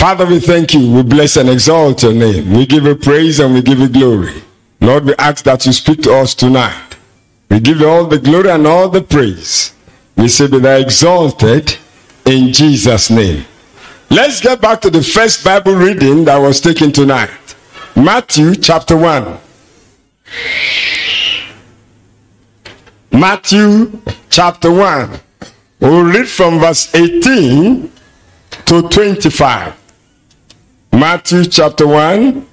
Father, we thank you. We bless and exalt your name. We give you praise and we give you glory. Lord, we ask that you speak to us tonight. We give you all the glory and all the praise. We say be thou exalted in Jesus' name. Let's get back to the first Bible reading that was taken tonight. Matthew chapter 1. Matthew chapter 1. We'll read from verse 18 to 25. Matthew chapter 1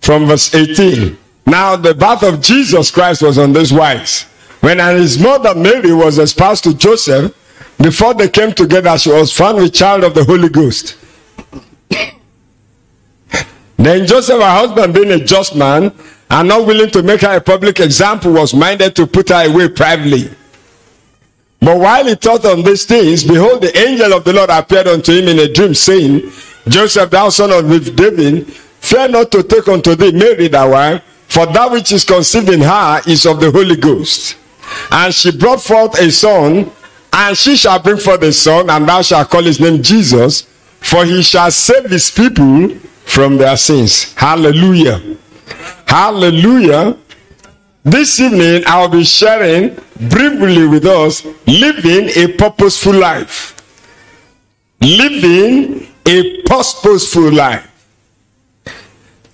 from verse 18. Now, the birth of Jesus Christ was on this wise. When his mother Mary was espoused to Joseph, before they came together, she was found with child of the Holy Ghost. then Joseph, her husband, being a just man and not willing to make her a public example, was minded to put her away privately. But while he thought on these things, behold, the angel of the Lord appeared unto him in a dream, saying, Joseph, thou son of David, fear not to take unto thee Mary thy wife, for that which is conceived in her is of the Holy Ghost. And she brought forth a son, and she shall bring forth a son, and thou shalt call his name Jesus, for he shall save his people from their sins. Hallelujah. Hallelujah. This evening, I'll be sharing briefly with us living a purposeful life. Living a purposeful life.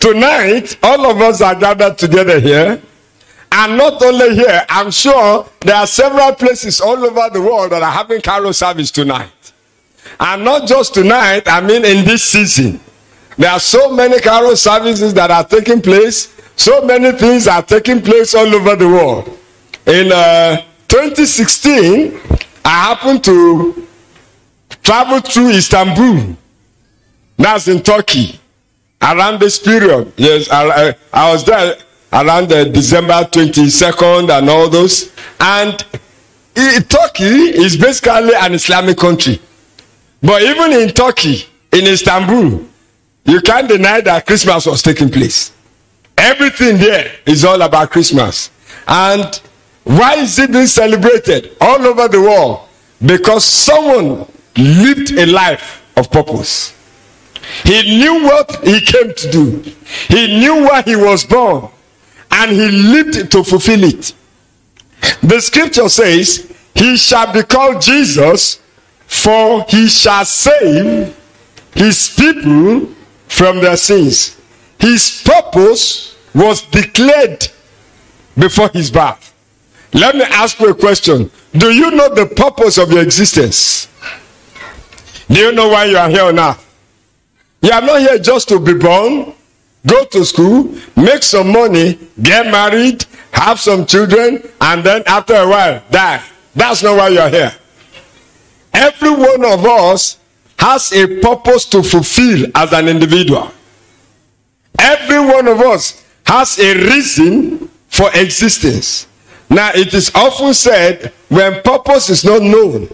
Tonight, all of us are gathered together here. And not only here, I'm sure there are several places all over the world that are having carol service tonight. And not just tonight, I mean in this season. There are so many carol services that are taking place. So many things are taking place all over the world. In uh, 2016, I happened to travel through Istanbul. That's in Turkey. Around this period. Yes, I, I was there around the December 22nd and all those. And Turkey is basically an Islamic country. But even in Turkey, in Istanbul, you can't deny that Christmas was taking place. Everything there is all about Christmas. And why is it being celebrated all over the world? Because someone lived a life of purpose. He knew what he came to do. He knew why he was born. And he lived to fulfill it. The scripture says, He shall be called Jesus, for he shall save his people from their sins. His purpose was declared before his birth. Let me ask you a question. Do you know the purpose of your existence? Do you know why you are here on earth? You are not here just to be born, go to school, make some money, get married, have some children, and then after a while die. That's not why you are here. Every one of us has a purpose to fulfill as an individual. Every one of us has a reason for existence. Now, it is often said when purpose is not known,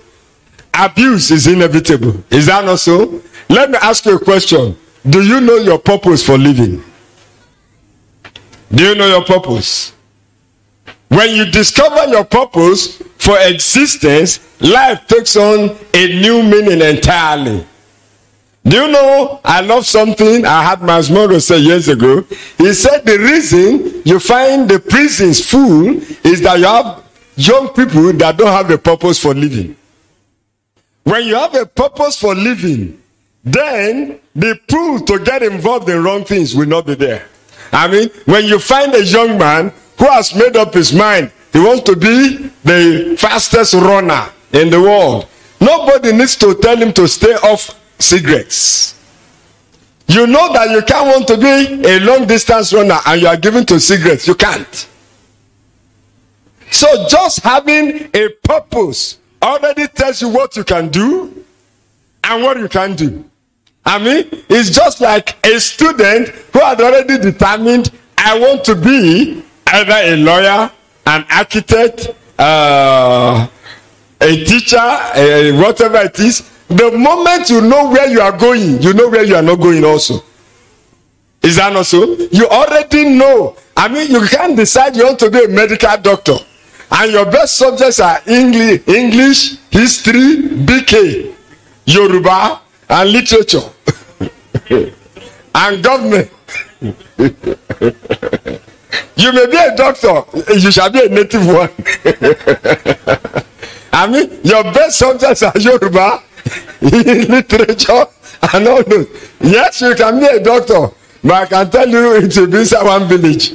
abuse is inevitable. Is that not so? Let me ask you a question. Do you know your purpose for living? Do you know your purpose? When you discover your purpose for existence, life takes on a new meaning entirely. Do you know I love something I had Myles Munroe say years ago? He said the reason you find the prisons full is that you have young people that don't have a purpose for living. When you have a purpose for living, then the pull to get involved in wrong things will not be there. I mean, when you find a young man who has made up his mind, he wants to be the fastest runner in the world. Nobody needs to tell him to stay off cigarettes. You know that you can't want to be a long distance runner and you are given to cigarettes. You can't. So just having a purpose already tells you what you can do and what you can't do. I mean, it's just like a student who had already determined I want to be either a lawyer, an architect, uh, a teacher, uh, whatever it is. The moment you know where you are going, you know where you are not going also. Is that not so? You already know. I mean, you can't decide you want to be a medical doctor. And your best subjects are English, English history, BK, Yoruba, and literature. and government. you may be a doctor, you shall be a native one. I mean, your best subjects are Yoruba, literature, and all those. Yes, you can be a doctor, but I can tell you it will be one village.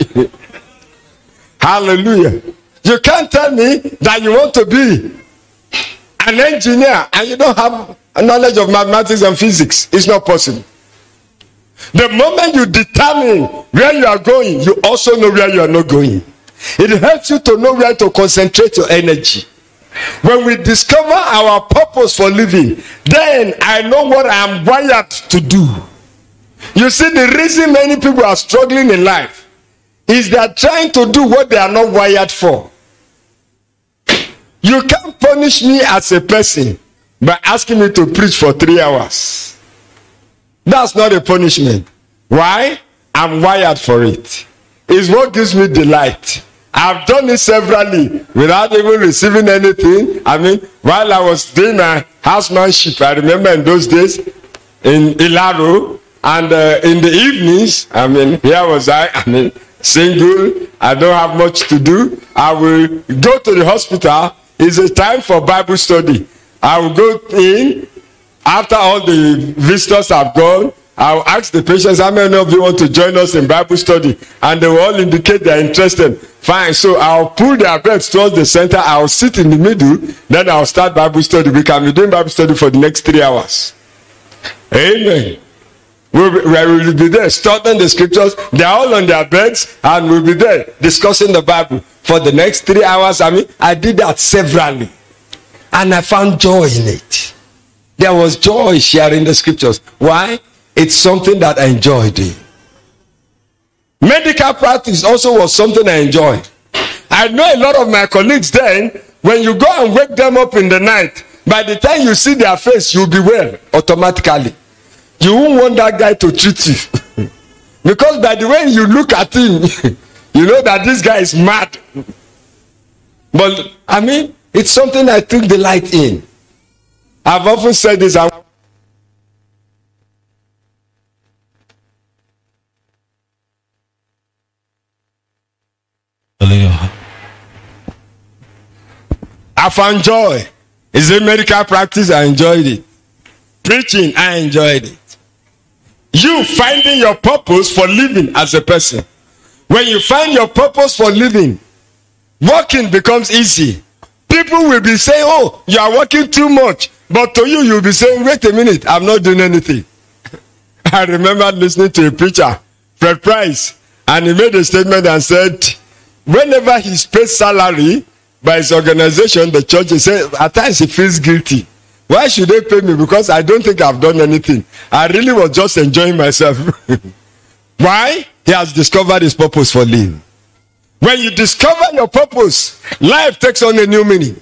Hallelujah. You can't tell me that you want to be an engineer and you don't have knowledge of mathematics and physics. is not possible. The moment you determine where you are going, you also know where you are not going. It helps you to know where to concentrate your energy. When we discover our purpose for living, then I know what I am wired to do. You see, the reason many people are struggling in life is they are trying to do what they are not wired for. You can't punish me as a person by asking me to preach for three hours. That's not a punishment. Why? I'm wired for it. It's what gives me delight. I've done it severally without even receiving anything. I mean, while I was doing my housemanship, I remember in those days in Ilaro, and uh, in the evenings, I mean, here was I, I mean, single, I don't have much to do. I will go to the hospital. It's a time for Bible study. I will go in after all the visitors have gone. I'll ask the patients how many of you want to join us in Bible study, and they will all indicate they're interested. Fine, so I'll pull their beds towards the center. I'll sit in the middle, then I'll start Bible study. We can be doing Bible study for the next three hours. Amen. We'll be, we will be there studying the scriptures. They're all on their beds, and we'll be there discussing the Bible for the next three hours. I mean, I did that severally, and I found joy in it. There was joy sharing the scriptures. Why? It's something that I enjoy doing. Medical practice also was something I enjoy. I know a lot of my colleagues then, when you go and wake them up in the night, by the time you see their face, you'll be well automatically. You won't want that guy to treat you. because by the way you look at him, you know that this guy is mad. But I mean, it's something I took delight in. I've often said this. I I found joy. Is it medical practice? I enjoyed it. Preaching, I enjoyed it. You finding your purpose for living as a person. When you find your purpose for living, working becomes easy. People will be saying, Oh, you are working too much. But to you, you'll be saying, Wait a minute, I'm not doing anything. I remember listening to a preacher, Fred Price, and he made a statement and said, Whenever he's paid salary by his organization, the church, he said, At times he feels guilty. Why should they pay me? Because I don't think I've done anything. I really was just enjoying myself. Why? He has discovered his purpose for living. When you discover your purpose, life takes on a new meaning.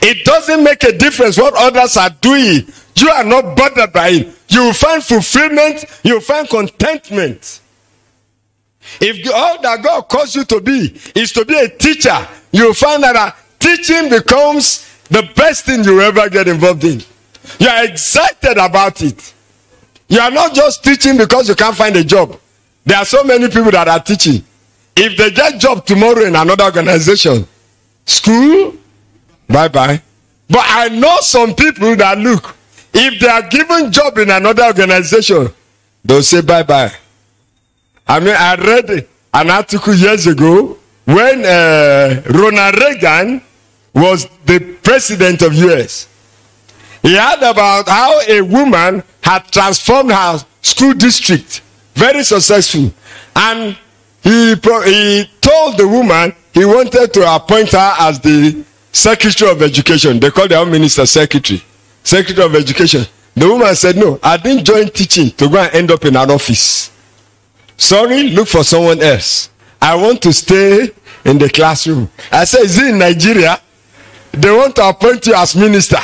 It doesn't make a difference what others are doing. You are not bothered by it. You will find fulfillment, you will find contentment. If all that God calls you to be is to be a teacher, you will find that uh, teaching becomes the best thing you ever get involved in. You are excited about it. You are not just teaching because you can't find a job. There are so many people that are teaching. If they get job tomorrow in another organization, school, bye bye. But I know some people that look, if they are given job in another organization, they'll say bye bye. I mean, I read an article years ago when uh, Ronald Reagan was the president of US. He heard about how a woman had transformed her school district very successful and he, he told the woman he wanted to appoint her as the secretary of education. They call their own minister secretary. Secretary of education. The woman said no i didn't join teaching to go and end up in an office. Sorry look for someone else. I want to stay in the classroom. I said is it in nigeria? They want to appoint you as minister.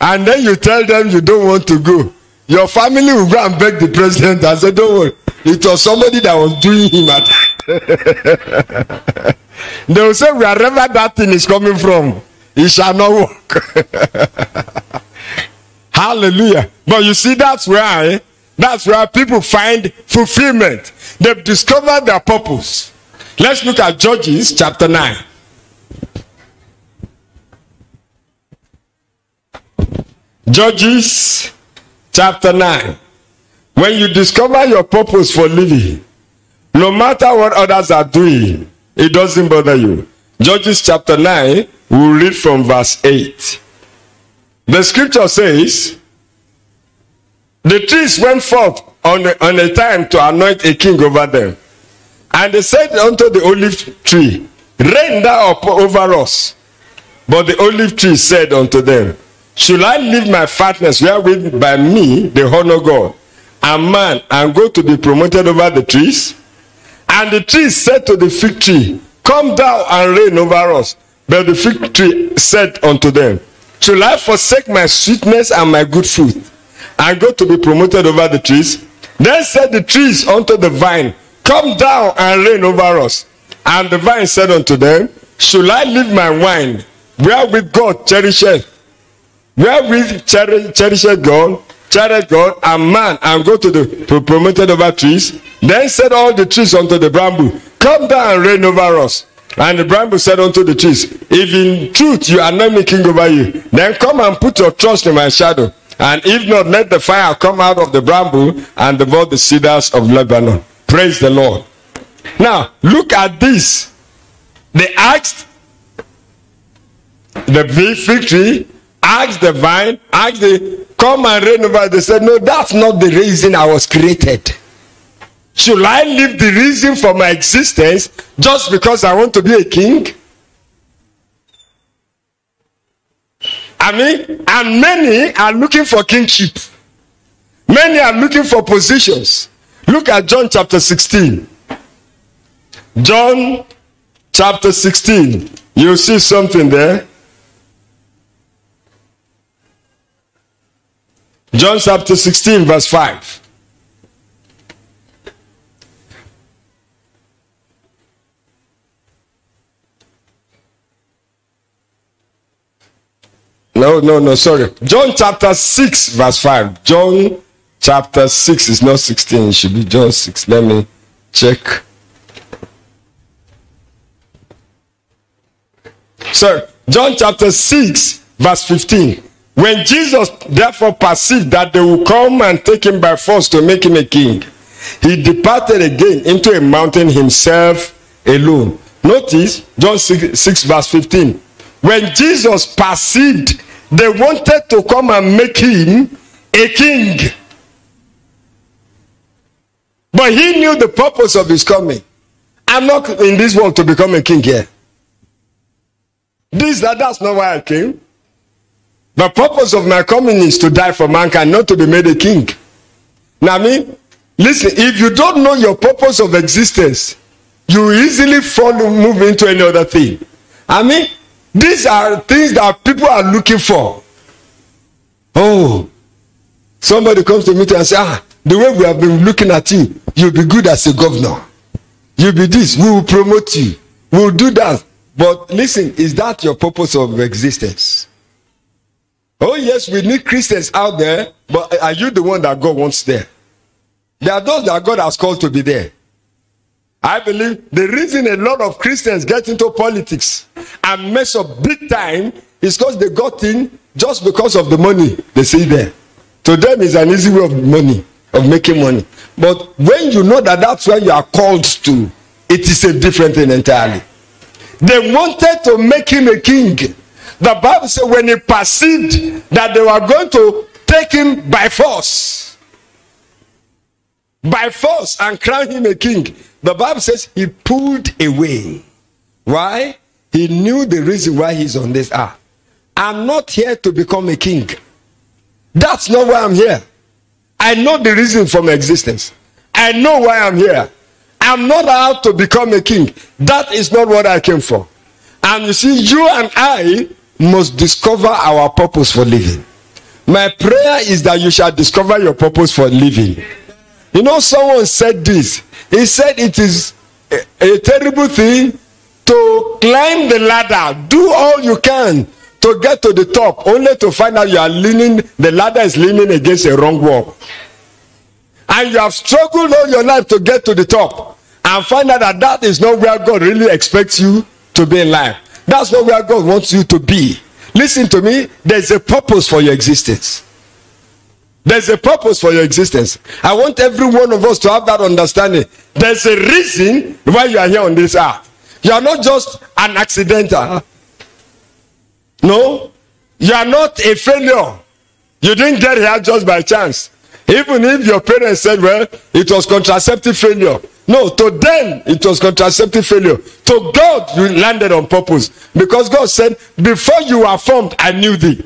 And then you tell them you don't want to go. Your family will go and beg the president. And say don't worry it was somebody that was doing him at they will say wherever that thing is coming from it shall not work Hallelujah. But you see, that's where that's where people find fulfillment. They've discovered their purpose. Let's look at Judges chapter 9. Judges chapter 9. When you discover your purpose for living, no matter what others are doing, it doesn't bother you. Judges chapter 9, we'll read from verse 8. The scripture says, The trees went forth on a, on a time to anoint a king over them. And they said unto the olive tree, Reign thou up over us. But the olive tree said unto them, Should I leave my fatness wherewith by me they honor God, and man, and go to be promoted over the trees? And the tree said to the fig tree, Come down and reign over us. But the fig tree said unto them, Shall I forsake my sweetness and my good fruit, and go to be promoted over the trees? Then said the trees unto the vine, Come down and reign over us. And the vine said unto them, Shall I leave my wine, wherewith God cherisheth, wherewith cherish, cherisheth God, cherisheth God, and man, and go to the to promoted over trees? Then said all the trees unto the bramble, Come down and reign over us. And the bramble said unto the trees, If in truth you are not me king over you, then come and put your trust in my shadow. And if not, let the fire come out of the bramble and devour the cedars of Lebanon. Praise the Lord. Now, look at this. They asked the fig tree, asked the vine, asked the come and reign over. They said, No, that's not the reason I was created. Should I leave the reason for my existence just because I want to be a king? I mean, and many are looking for kingship. Many are looking for positions. Look at John chapter 16. John chapter 16. You'll see something there. John chapter 16, verse 5. No, no, no, sorry. John chapter 6, verse 5. John chapter 6 is not 16, it should be John 6. Let me check. Sir, John chapter 6, verse 15. When Jesus therefore perceived that they would come and take him by force to make him a king, he departed again into a mountain himself alone. Notice John 6, 6 verse 15. When Jesus perceived they wanted to come and make him a king. But he knew the purpose of his coming. I'm not in this world to become a king here. This that that's not why I came. The purpose of my coming is to die for mankind, not to be made a king. Now, I mean, listen, if you don't know your purpose of existence, you easily fall move into any other thing. I mean, these are things that people are looking for. Oh, somebody comes to me and say, ah, the way we have been looking at you, you'll be good as a governor. You'll be this, we will promote you. We'll do that. But listen, is that your purpose of existence? Oh, yes, we need Christians out there, but are you the one that God wants there? There are those that God has called to be there. I believe the reason a lot of Christians get into politics and mess up big time is because they got in just because of the money they see there. To them, it's an easy way of money, of making money. But when you know that that's where you are called to, it is a different thing entirely. They wanted to make him a king. The Bible said when he perceived that they were going to take him by force, by force, and crown him a king, the Bible says he pulled away. Why? He knew the reason why he's on this earth. I'm not here to become a king. That's not why I'm here. I know the reason for my existence. I know why I'm here. I'm not out to become a king. That is not what I came for. And you see, you and I must discover our purpose for living. My prayer is that you shall discover your purpose for living. You know, someone said this. He said it is a, a terrible thing to climb the ladder, do all you can to get to the top only to find out you are leaning the ladder is leaning against a wrong wall and you have struggled all your life to get to the top and find out that that is not where god really expects you to be in life that's not where god wants you to be. Listen to me. There's a purpose for your existence. There's a purpose for your existence. I want every one of us to have that understanding. There's a reason why you are here on this earth. You are not just an accidental. No. You are not a failure. You didn't get here just by chance. Even if your parents said well it was contraceptive failure no to them it was contraceptive failure to god you landed on purpose because god said before you were formed i knew thee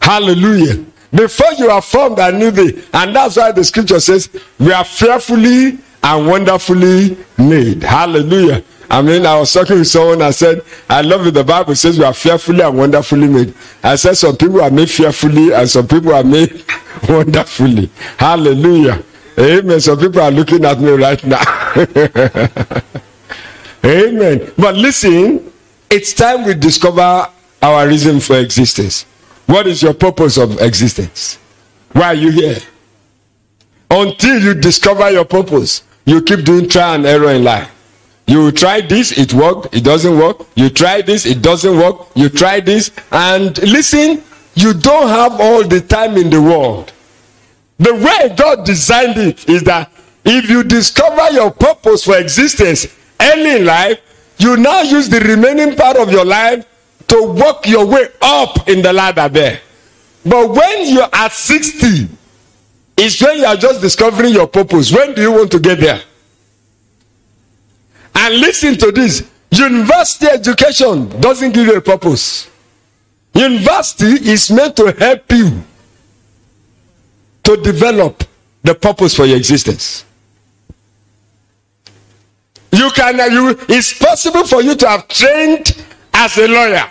hallelujah before you are formed i knew thee and that's why the scripture says we are fearfully and wonderfully made hallelujah I mean, I was talking with someone. I said, I love it. The Bible says we are fearfully and wonderfully made. I said, some people are made fearfully and some people are made wonderfully. Hallelujah. Amen. Some people are looking at me right now. Amen. But listen, it's time we discover our reason for existence. What is your purpose of existence? Why are you here? Until you discover your purpose, you keep doing trial and error in life. You try this, it worked, it doesn't work. You try this, it doesn't work. You try this, and listen, you don't have all the time in the world. The way God designed it is that if you discover your purpose for existence early in life, you now use the remaining part of your life to work your way up in the ladder there. But when you're at 60, it's when you are just discovering your purpose. When do you want to get there? And listen to this university education doesn't give you a purpose. University is meant to help you to develop the purpose for your existence. You can, you, it's possible for you to have trained as a lawyer.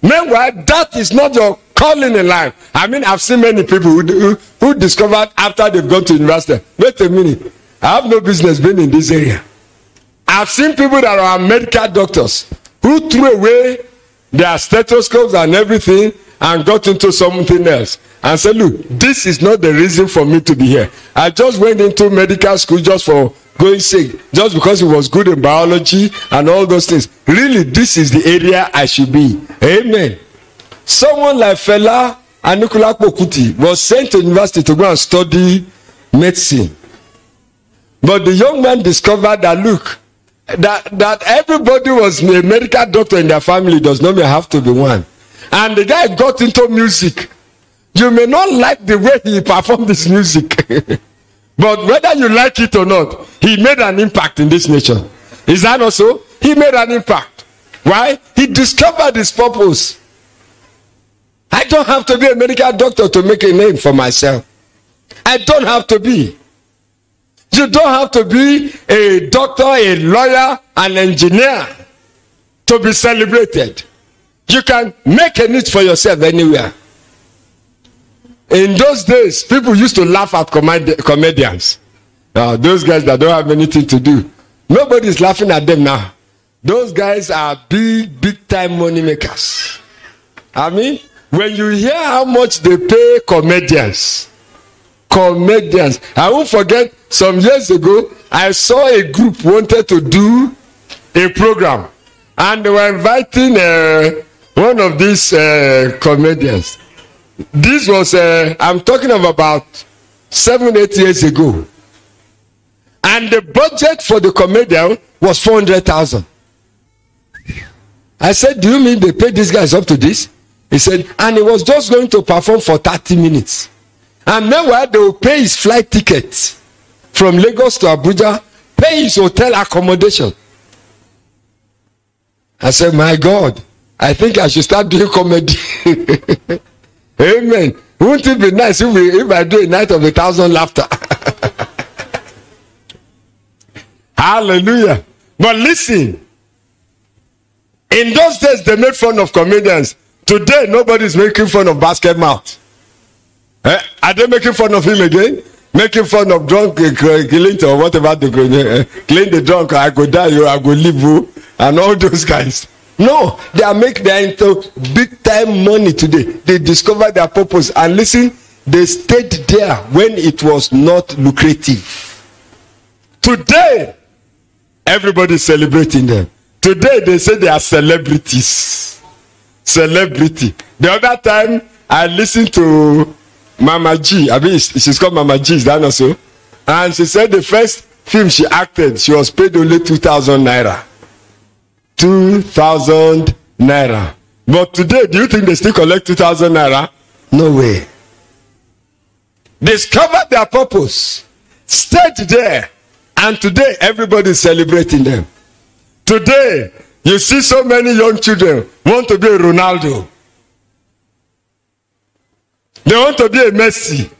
Meanwhile, that is not your calling in life. I mean, I've seen many people who, who, who discovered after they've gone to university. Wait a minute, I have no business being in this area. I've seen people that are medical doctors who threw away their stethoscopes and everything and got into something else and said, Look, this is not the reason for me to be here. I just went into medical school just for going sick, just because it was good in biology and all those things. Really, this is the area I should be. Amen. Someone like Fela Anikulapo Kuti was sent to university to go and study medicine. But the young man discovered that look, that that everybody was a medical doctor in their family does not mean have to be one and the guy got into music. You may not like the way he performed this music but whether you like it or not he made an impact in this nation. Is that not so? He made an impact. Why? He discovered his purpose. I don't have to be a medical doctor to make a name for myself. I don't have to be. You don't have to be a doctor, a lawyer, an engineer to be celebrated. You can make a niche for yourself anywhere. In those days, people used to laugh at comed- comedians. Uh, those guys that don't have anything to do. Nobody's laughing at them now. Those guys are big, big time money makers. I mean, when you hear how much they pay comedians, comedians. I won't forget some years ago, I saw a group wanted to do a program, and they were inviting uh, one of these uh, comedians. This was, uh, I'm talking of about seven, eight years ago. And the budget for the comedian was 400,000. I said, Do you mean they paid these guys up to this? He said, and he was just going to perform for 30 minutes. And meanwhile, they will pay his flight ticket from Lagos to Abuja, pay his hotel accommodation. I said, My God, I think I should start doing comedy. Amen. Wouldn't it be nice if, we, if I do a night of a thousand laughter? Hallelujah. But listen, in those days they made fun of comedians. Today nobody's making fun of basket mouth. Eh? Are they making fun of him again? Making fun of drunk uh, whatever uh, clean the drunk, I go die, you, I go live, you, and all those guys. No, they are making they are into big time money today. They discover their purpose and listen, they stayed there when it was not lucrative. Today, everybody is celebrating them. Today, they say they are celebrities. Celebrity. The other time, I listened to Mama G. I mean, she's called Mama G. Is that not so? And she said the first film she acted, she was paid only 2,000 naira. 2,000 naira. But today, do you think they still collect 2,000 naira? No way. Discovered their purpose, stayed there, and today everybody is celebrating them. Today, you see so many young children want to be a Ronaldo. They want to be a Messi.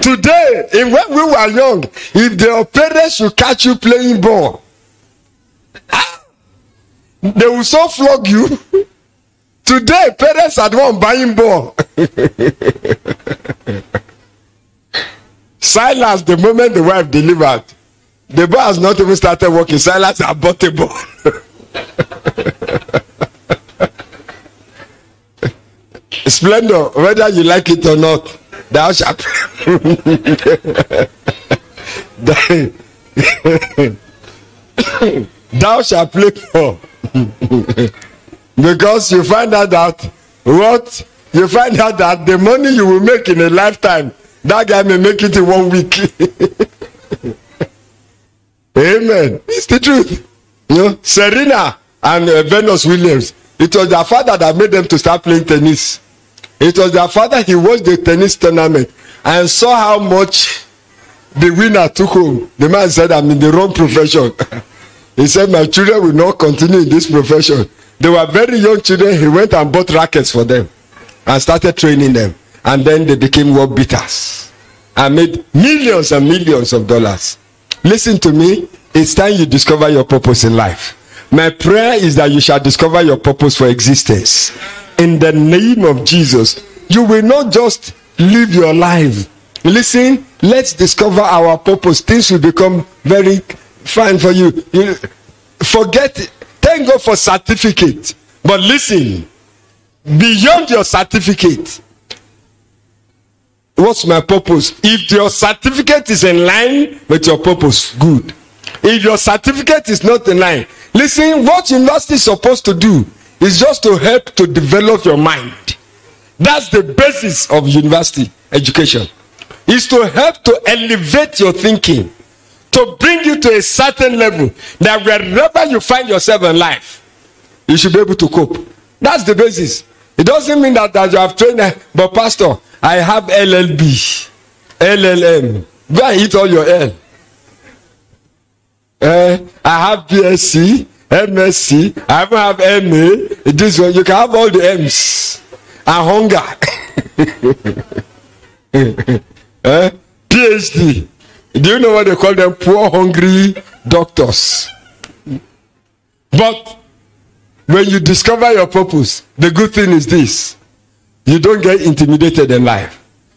Today, in when we were young, if their parents should catch you playing ball, ah, they will so flog you. Today, parents are the one buying ball. Silence the moment the wife delivered. The boy has not even started working. Silence had bought a ball. Splendor, whether you like it or not, thou shalt thou shalt play for. Because you find out that what? You find out that the money you will make in a lifetime that guy may make it in one week. Amen. It's the truth. You know serena and uh, venus williams it was their father that made them to start playing tennis. It was their father he watched the tennis tournament and saw how much the winner took home. The man said i'm in the wrong profession he said my children will not continue in this profession. They were very young children. He went and bought rackets for them and started training them. And then they became world beaters and made millions and millions of dollars. Listen to me. It's time you discover your purpose in life. My prayer is that you shall discover your purpose for existence. In the name of jesus you will not just live your life. Listen let's discover our purpose. Things will become very fine for you. You forget it. thank god for certificate. But listen beyond your certificate what's my purpose? If your certificate is in line with your purpose good. If your certificate is not in line listen what university is supposed to do is just to help to develop your mind. That's the basis of university education. Is to help to elevate your thinking to bring you to a certain level that wherever you find yourself in life you should be able to cope. That's the basis. It doesn't mean that, that you have trained but pastor i have llb llm go and eat all your l. Uh, i have bsc msc i even have ma this one you can have all the m's. And hunger. Uh, phd do you know what they call them poor hungry doctors? But when you discover your purpose the good thing is this. You don't get intimidated in life.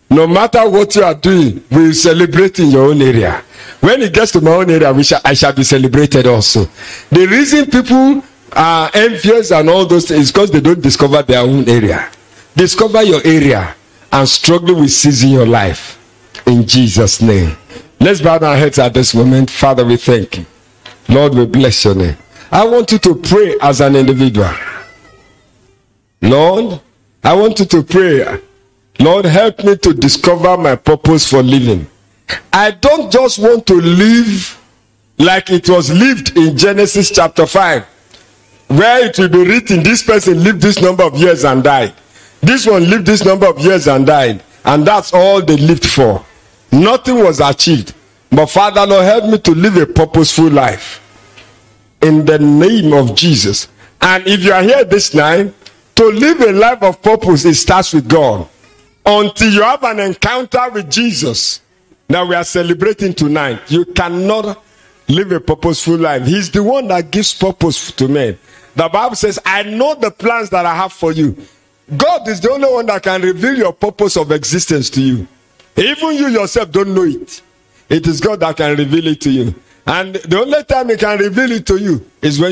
No matter what you are doing we will celebrate in your own area. When it gets to my own area we shall, i shall be celebrated also. The reason people are envious and all those things is because they don't discover their own area. Discover your area and struggle with seizing your life. In jesus name let's bow our heads at this moment father we thank you lord we bless your name I want you to pray as an individual. Lord, I want you to pray. Lord, help me to discover my purpose for living. I don't just want to live like it was lived in Genesis chapter 5, where it will be written, This person lived this number of years and died. This one lived this number of years and died. And that's all they lived for. Nothing was achieved. But Father, Lord, help me to live a purposeful life in the name of Jesus. And if you are here this night, to live a life of purpose, it starts with God. Until you have an encounter with Jesus that we are celebrating tonight, you cannot live a purposeful life. He's the one that gives purpose to men. The Bible says, I know the plans that I have for you. God is the only one that can reveal your purpose of existence to you. Even you yourself don't know it. It is God that can reveal it to you. And the only time He can reveal it to you is when you